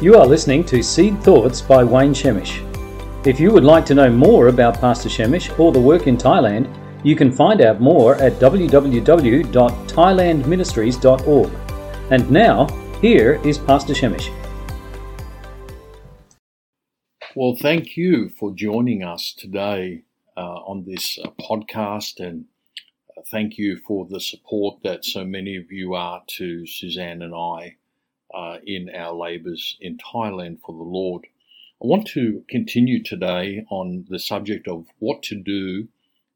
You are listening to Seed Thoughts by Wayne Shemish. If you would like to know more about Pastor Shemish or the work in Thailand, you can find out more at www.thailandministries.org. And now, here is Pastor Shemish. Well, thank you for joining us today uh, on this uh, podcast, and uh, thank you for the support that so many of you are to Suzanne and I uh, in our labours in Thailand for the Lord. I want to continue today on the subject of what to do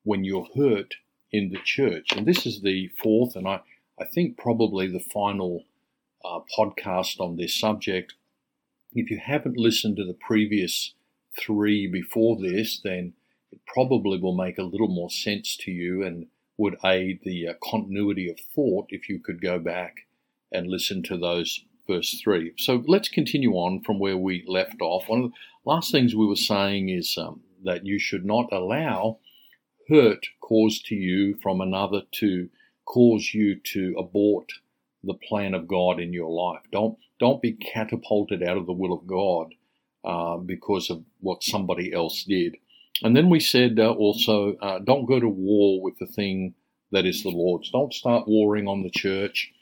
when you're hurt in the church. And this is the fourth, and I, I think probably the final uh, podcast on this subject. If you haven't listened to the previous three before this, then it probably will make a little more sense to you and would aid the uh, continuity of thought if you could go back and listen to those verse 3. So let's continue on from where we left off. One of the last things we were saying is um, that you should not allow hurt caused to you from another to cause you to abort the plan of God in your life. Don't don't be catapulted out of the will of God uh, because of what somebody else did. And then we said uh, also, uh, don't go to war with the thing that is the Lord's. Don't start warring on the church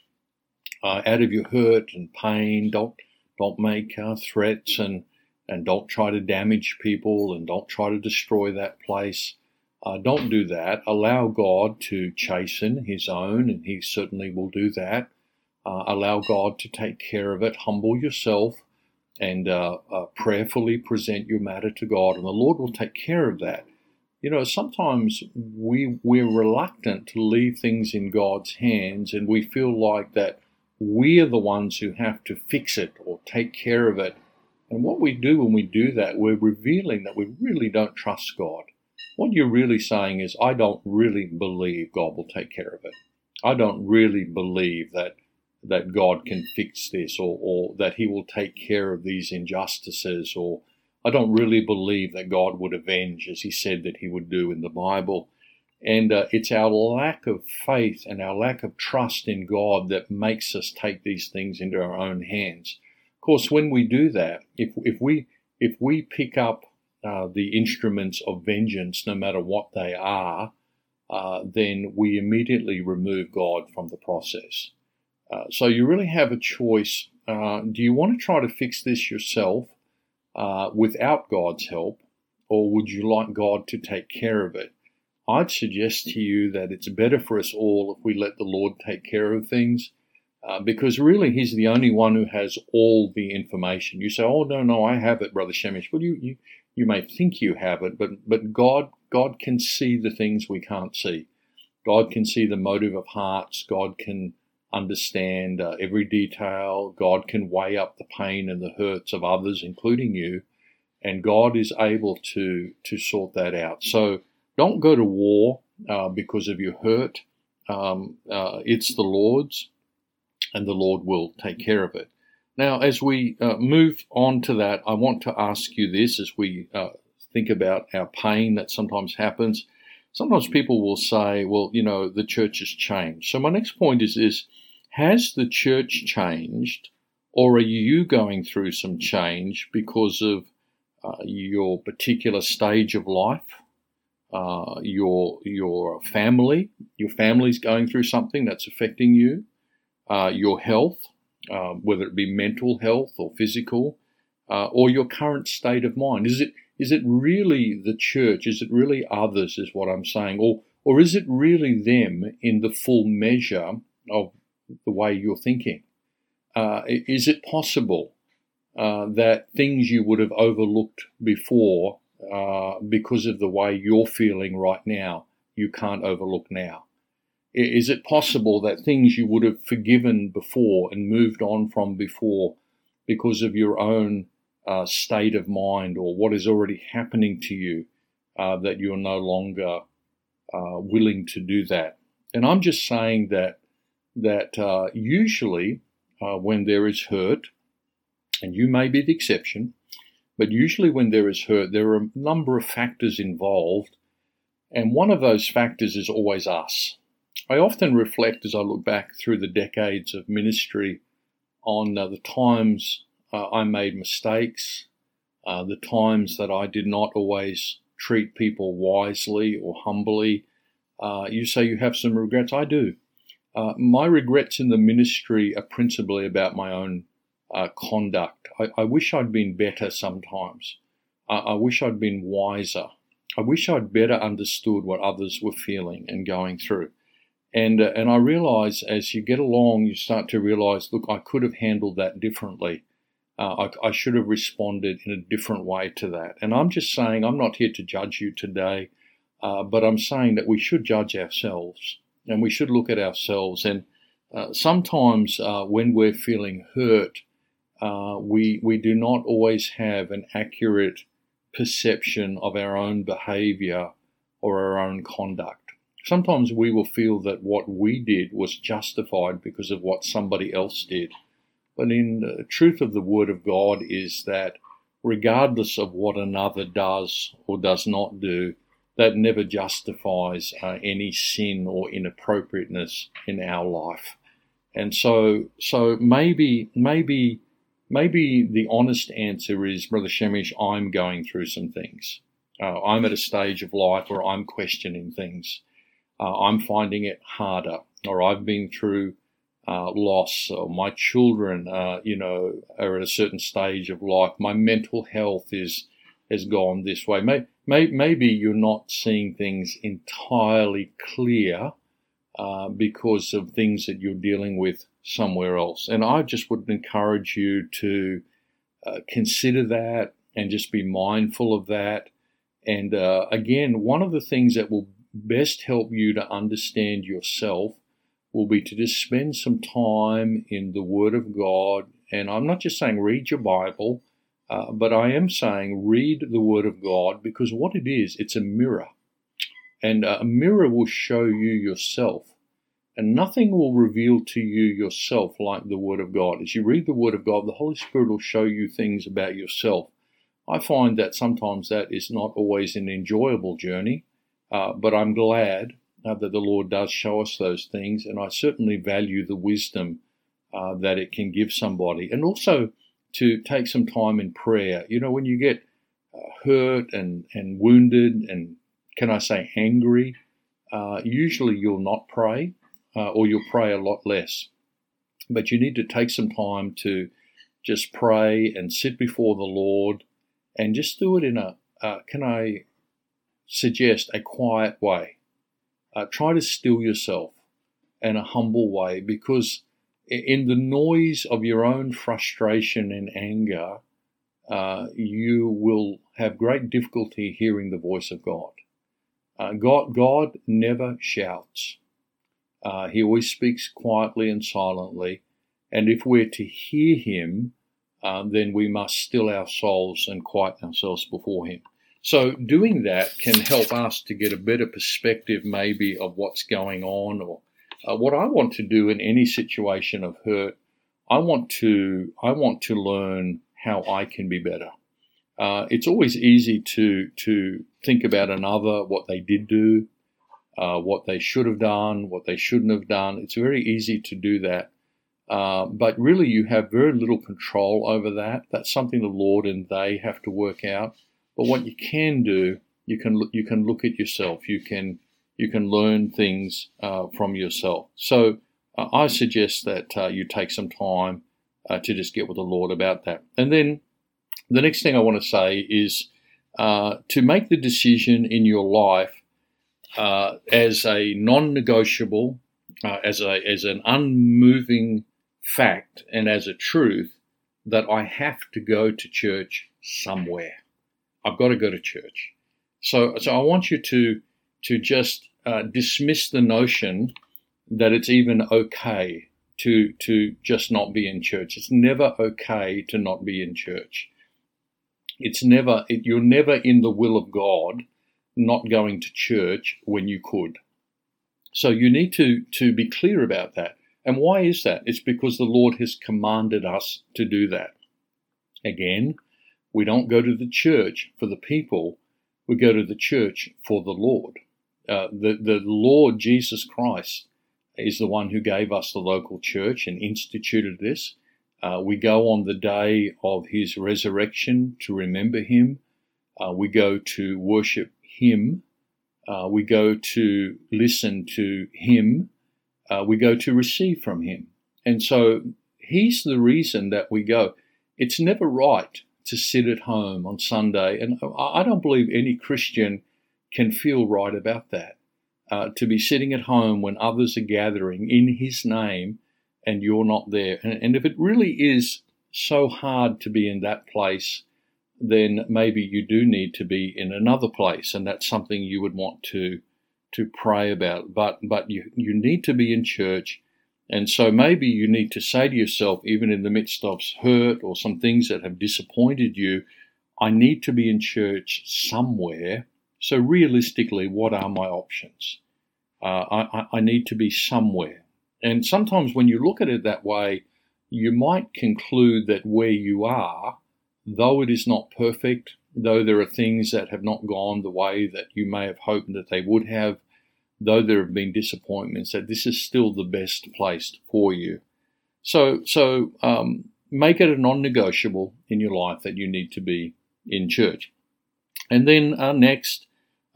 uh, out of your hurt and pain. Don't don't make uh, threats and and don't try to damage people and don't try to destroy that place. Uh, don't do that. Allow God to chasten His own, and He certainly will do that. Uh, allow God to take care of it. Humble yourself and uh, uh, prayerfully present your matter to God, and the Lord will take care of that. You know, sometimes we we're reluctant to leave things in God's hands, and we feel like that we are the ones who have to fix it or take care of it. And what we do when we do that, we're revealing that we really don't trust God. What you're really saying is, I don't really believe God will take care of it. I don't really believe that that God can fix this or, or that He will take care of these injustices or I don't really believe that God would avenge as He said that He would do in the Bible. And uh, it's our lack of faith and our lack of trust in God that makes us take these things into our own hands. Of course, when we do that, if, if we if we pick up uh, the instruments of vengeance, no matter what they are, uh, then we immediately remove God from the process. Uh, so you really have a choice. Uh, do you want to try to fix this yourself uh, without God's help, or would you like God to take care of it? I'd suggest to you that it's better for us all if we let the Lord take care of things. Uh, because really, he's the only one who has all the information. You say, "Oh no, no, I have it, brother Shemish." Well, you you, you may think you have it, but but God God can see the things we can't see. God can see the motive of hearts. God can understand uh, every detail. God can weigh up the pain and the hurts of others, including you, and God is able to to sort that out. So don't go to war uh, because of your hurt. Um, uh, it's the Lord's, and the Lord will take care of it. Now, as we uh, move on to that, I want to ask you this as we uh, think about our pain that sometimes happens. Sometimes people will say, well, you know, the church has changed. So, my next point is this Has the church changed, or are you going through some change because of uh, your particular stage of life? Uh, your your family, your family's going through something that's affecting you, uh, your health, uh, whether it be mental health or physical, uh, or your current state of mind. Is it is it really the church? Is it really others? Is what I'm saying, or or is it really them in the full measure of the way you're thinking? Uh, is it possible uh, that things you would have overlooked before uh, because of the way you're feeling right now, you can't overlook now? Is it possible that things you would have forgiven before and moved on from before because of your own uh, state of mind or what is already happening to you, uh, that you're no longer uh, willing to do that? And I'm just saying that that uh, usually when there is hurt, and you may be the exception, but usually, when there is hurt, there are a number of factors involved, and one of those factors is always us. I often reflect as I look back through the decades of ministry on uh, the times uh, I made mistakes, uh, the times that I did not always treat people wisely or humbly. Uh, you say you have some regrets. I do. Uh, my regrets in the ministry are principally about my own uh, conduct. I, I, wish I'd been better sometimes. I, I wish I'd been wiser. I wish I'd better understood what others were feeling and going through. And, uh, and I realize as you get along, you start to realize, look, I could have handled that differently. Uh, I, I, should have responded in a different way to that. And I'm just saying, I'm not here to judge you today, uh, but I'm saying that we should judge ourselves and we should look at ourselves. And uh, sometimes uh, when we're feeling hurt, uh, we, we do not always have an accurate perception of our own behavior or our own conduct. Sometimes we will feel that what we did was justified because of what somebody else did. But in the truth of the Word of God is that regardless of what another does or does not do, that never justifies uh, any sin or inappropriateness in our life. And so, so maybe, maybe, maybe the honest answer is, Brother Shemish, I'm going through some things. Uh, I'm at a stage of life where I'm questioning things uh, I'm finding it harder, or I've been through uh, loss, or my children, uh, you know, are at a certain stage of life. My mental health is has gone this way. May, may, maybe you're not seeing things entirely clear uh, because of things that you're dealing with somewhere else. And I just would encourage you to uh, consider that and just be mindful of that. And uh, again, one of the things that will best help you to understand yourself will be to just spend some time in the Word of God. And I'm not just saying read your Bible, uh, but I am saying read the Word of God because what it is, it's a mirror. And uh, a mirror will show you yourself. And nothing will reveal to you yourself like the Word of God. As you read the Word of God, the Holy Spirit will show you things about yourself. I find that sometimes that is not always an enjoyable journey. Uh, but I'm glad uh, that the Lord does show us those things, and I certainly value the wisdom uh, that it can give somebody. And also to take some time in prayer. You know, when you get uh, hurt and, and wounded and, can I say, angry, uh, usually you'll not pray or you'll pray a lot less. But you need to take some time to just pray and sit before the Lord and just do it in a, can I suggest a quiet way. Uh, try to still yourself in a humble way because in the noise of your own frustration and anger, uh, you will have great difficulty hearing the voice of God. Uh, God, God never shouts. Uh, he always speaks quietly and silently. And if we're to hear Him, um, then we must still our souls and quiet ourselves before Him. So doing that can help us to get a better perspective maybe of what's going on or uh, what I want to do in any situation of hurt. I want to I want to learn how I can be better. Uh, it's always easy to to think about another, what they did do, uh, what they should have done, what they shouldn't have done. It's very easy to do that, uh, but really you have very little control over that. That's something the Lord and they have to work out. But what you can do, you can look, you can look at yourself. You can you can learn things uh, from yourself. So uh, I suggest that uh, you take some time uh, to just get with the Lord about that. And then the next thing I want to say is to make the decision in your life uh, as a non-negotiable, as a as an unmoving fact, and as a truth that I have to go to church somewhere. I've got to go to church. So, so I want you to to just uh, dismiss the notion that it's even okay to to just not be in church. It's never okay to not be in church. It's never it, you're never in the will of God not going to church when you could. So you need to to be clear about that. And why is that? It's because the Lord has commanded us to do that. Again, we don't go to the church for the people, we go to the church for the Lord. Uh, the, the Lord Jesus Christ is the one who gave us the local church and instituted this. Uh, we go on the day of his resurrection to remember him. Uh, we go to worship him. Uh, we go to listen to him. Uh, we go to receive from him. And so he's the reason that we go. It's never right to sit at home on Sunday, and I don't believe any Christian can feel right about that. Uh, to be sitting at home when others are gathering in his name and you're not there. And, and if it really is so hard to be in that place, then maybe you do need to be in another place, and that's something you would want to to pray about. But but you you need to be in church, and so maybe you need to say to yourself, even in the midst of hurt or some things that have disappointed you, I need to be in church somewhere. So realistically, what are my options? Uh, I, I need to be somewhere. And sometimes when you look at it that way, you might conclude that where you are, though it is not perfect, though there are things that have not gone the way that you may have hoped that they would have, though there have been disappointments, that this is still the best place for you. So, so um, make it a non-negotiable in your life that you need to be in church. And then uh, next,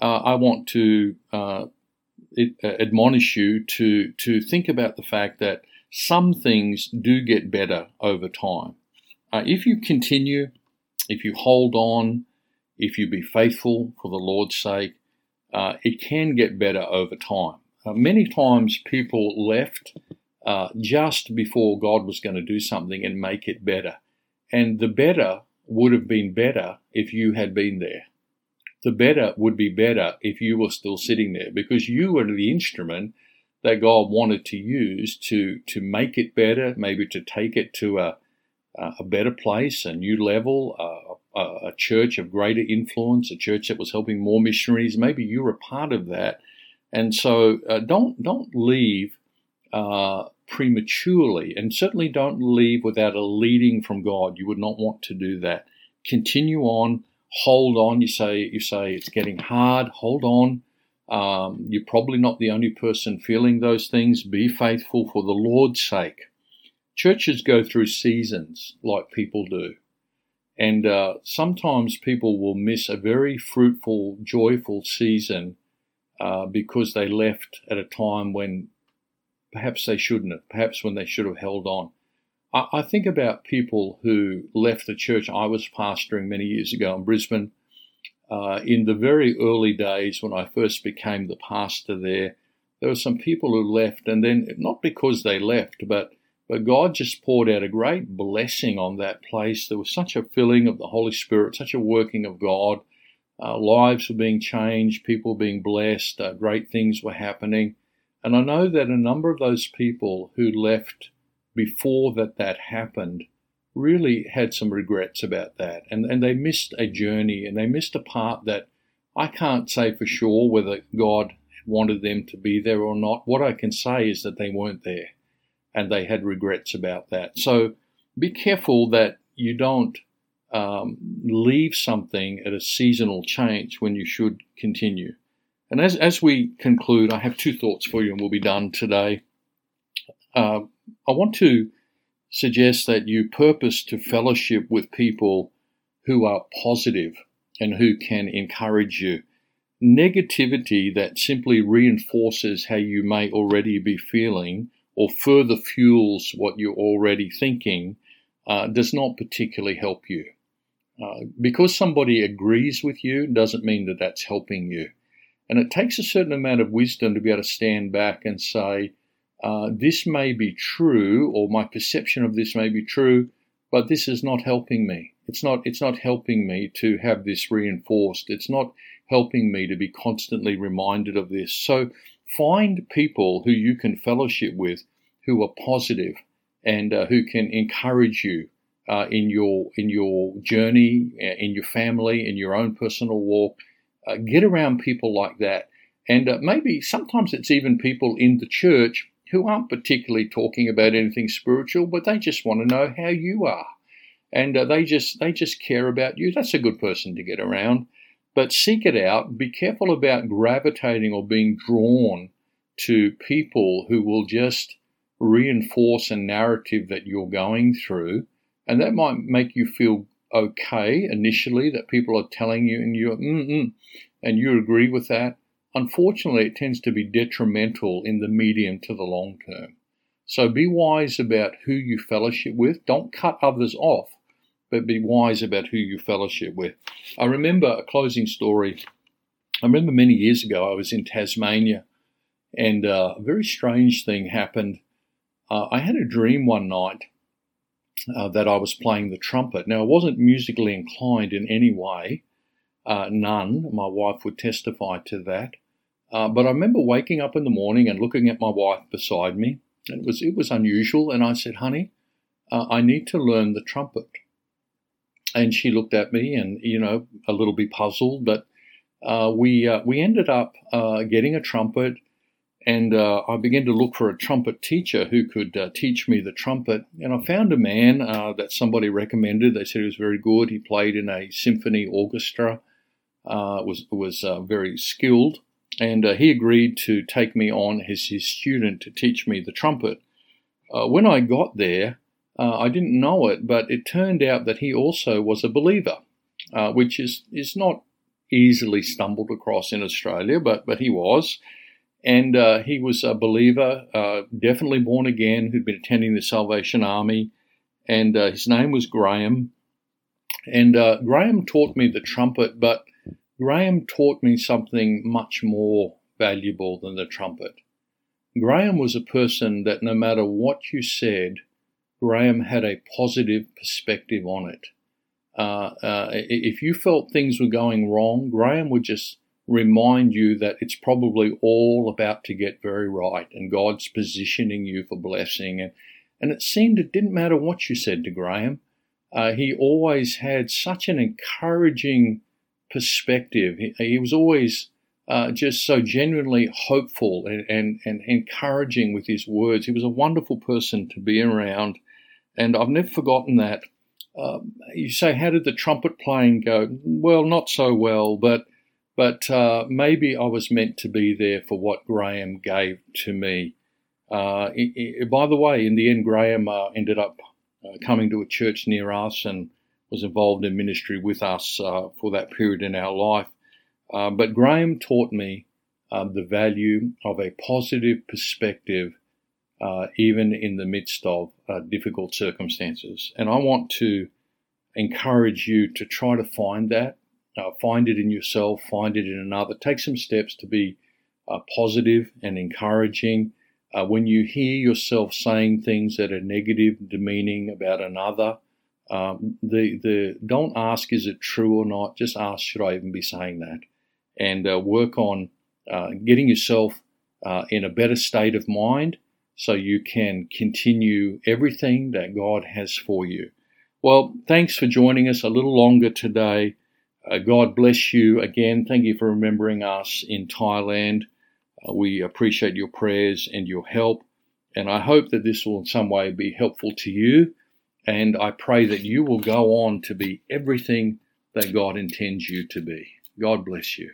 uh, I want to uh, uh, admonish you to to think about the fact that some things do get better over time. Uh, if you continue, if you hold on, if you be faithful for the Lord's sake, uh, it can get better over time. Uh, many times people left uh, just before God was going to do something and make it better. And the better would have been better if you had been there the better would be better if you were still sitting there because you were the instrument that God wanted to use to to make it better, maybe to take it to a a better place, a new level, a, a, a church of greater influence, a church that was helping more missionaries. Maybe you were a part of that, and so uh, don't don't leave uh, prematurely, and certainly don't leave without a leading from God. You would not want to do that. Continue on hold on. You say you say it's getting hard. Hold on. Um, you're probably not the only person feeling those things. Be faithful for the Lord's sake. Churches go through seasons like people do. And uh, sometimes people will miss a very fruitful, joyful season uh, because they left at a time when perhaps they shouldn't have, perhaps when they should have held on. I, think about people who left the church I was pastoring many years ago in Brisbane. Uh, in the very early days when I first became the pastor there, there were some people who left, and then not because they left, but but God just poured out a great blessing on that place. There was such a filling of the Holy Spirit, such a working of God. Uh, lives were being changed, people being blessed, uh, great things were happening. And I know that a number of those people who left before that that happened really had some regrets about that. And, and they missed a journey and they missed a part that I can't say for sure whether God wanted them to be there or not. What I can say is that they weren't there and they had regrets about that. So be careful that you don't um, leave something at a seasonal change when you should continue. And as, as we conclude, I have two thoughts for you and we'll be done today. Uh, I want to suggest that you purpose to fellowship with people who are positive and who can encourage you. Negativity that simply reinforces how you may already be feeling or further fuels what you're already thinking uh, does not particularly help you. Uh, because somebody agrees with you doesn't mean that that's helping you. And it takes a certain amount of wisdom to be able to stand back and say, uh, this may be true, or my perception of this may be true, but this is not helping me. It's not, it's not helping me to have this reinforced. It's not helping me to be constantly reminded of this. So find people who you can fellowship with who are positive and uh, who can encourage you uh, in your in your journey, uh, in your family, in your own personal walk. Uh, get around people like that, and uh, maybe sometimes it's even people in the church who aren't particularly talking about anything spiritual, but they just want to know how you are, and uh, they just they just care about you. That's a good person to get around. But seek it out. Be careful about gravitating or being drawn to people who will just reinforce a narrative that you're going through, and that might make you feel okay initially that people are telling you, and you mm and you agree with that. Unfortunately, it tends to be detrimental in the medium to the long term. So be wise about who you fellowship with. Don't cut others off, but be wise about who you fellowship with. I remember a closing story. I remember many years ago, I was in Tasmania, and uh, a very strange thing happened. Uh, I had a dream one night uh, that I was playing the trumpet. Now, I wasn't musically inclined in any way, uh, none. My wife would testify to that. Uh, but I remember waking up in the morning and looking at my wife beside me. And it was it was unusual, and I said, "Honey, uh, I need to learn the trumpet." And she looked at me, and you know, a little bit puzzled. But uh, we uh, we ended up uh, getting a trumpet, and uh, I began to look for a trumpet teacher who could teach me the trumpet. And I found a man that somebody recommended. They said he was very good. He played in a symphony orchestra. was was very skilled and uh, he agreed to take me on as his student to teach me the trumpet. Uh, when I got there, uh, I didn't know it, but it turned out that he also was a believer, uh, which is, is not easily stumbled across in Australia, but, but he was. And uh, he was a believer, uh, definitely born again, who'd been attending the Salvation Army, and his name was Graham. And Graham taught me the trumpet, but Graham taught me something much more valuable than the trumpet. Graham was a person that no matter what you said, Graham had a positive perspective on it. Uh, uh, if you felt things were going wrong, Graham would just remind you that it's probably all about to get very right and God's positioning you for blessing. And, and it seemed it didn't matter what you said to Graham. Uh, he always had such an encouraging perspective. He, he was always uh, just so genuinely hopeful and, and, and encouraging with his words. He was a wonderful person to be around, and I've never forgotten that. Um, you say, how did the trumpet playing go? Well, not so well, but but uh, maybe I was meant to be there for what Graham gave to me. Uh, it, it, by the way, in the end, Graham uh, ended up uh, coming to a church near us and was involved in ministry with us uh, for that period in our life. Uh, but Graham taught me the value of a positive perspective, uh, even in the midst of uh, difficult circumstances. And I want to encourage you to try to find that, uh, find it in yourself, find it in another. Take some steps to be positive and encouraging. when you hear yourself saying things that are negative, demeaning about another, um, the the don't ask is it true or not. Just ask should I even be saying that, and uh, work on uh, getting yourself uh, in a better state of mind so you can continue everything that God has for you. Well, thanks for joining us a little longer today. Uh, God bless you again. Thank you for remembering us in Thailand. Uh, we appreciate your prayers and your help, and I hope that this will in some way be helpful to you and I pray that you will go on to be everything that God intends you to be. God bless you.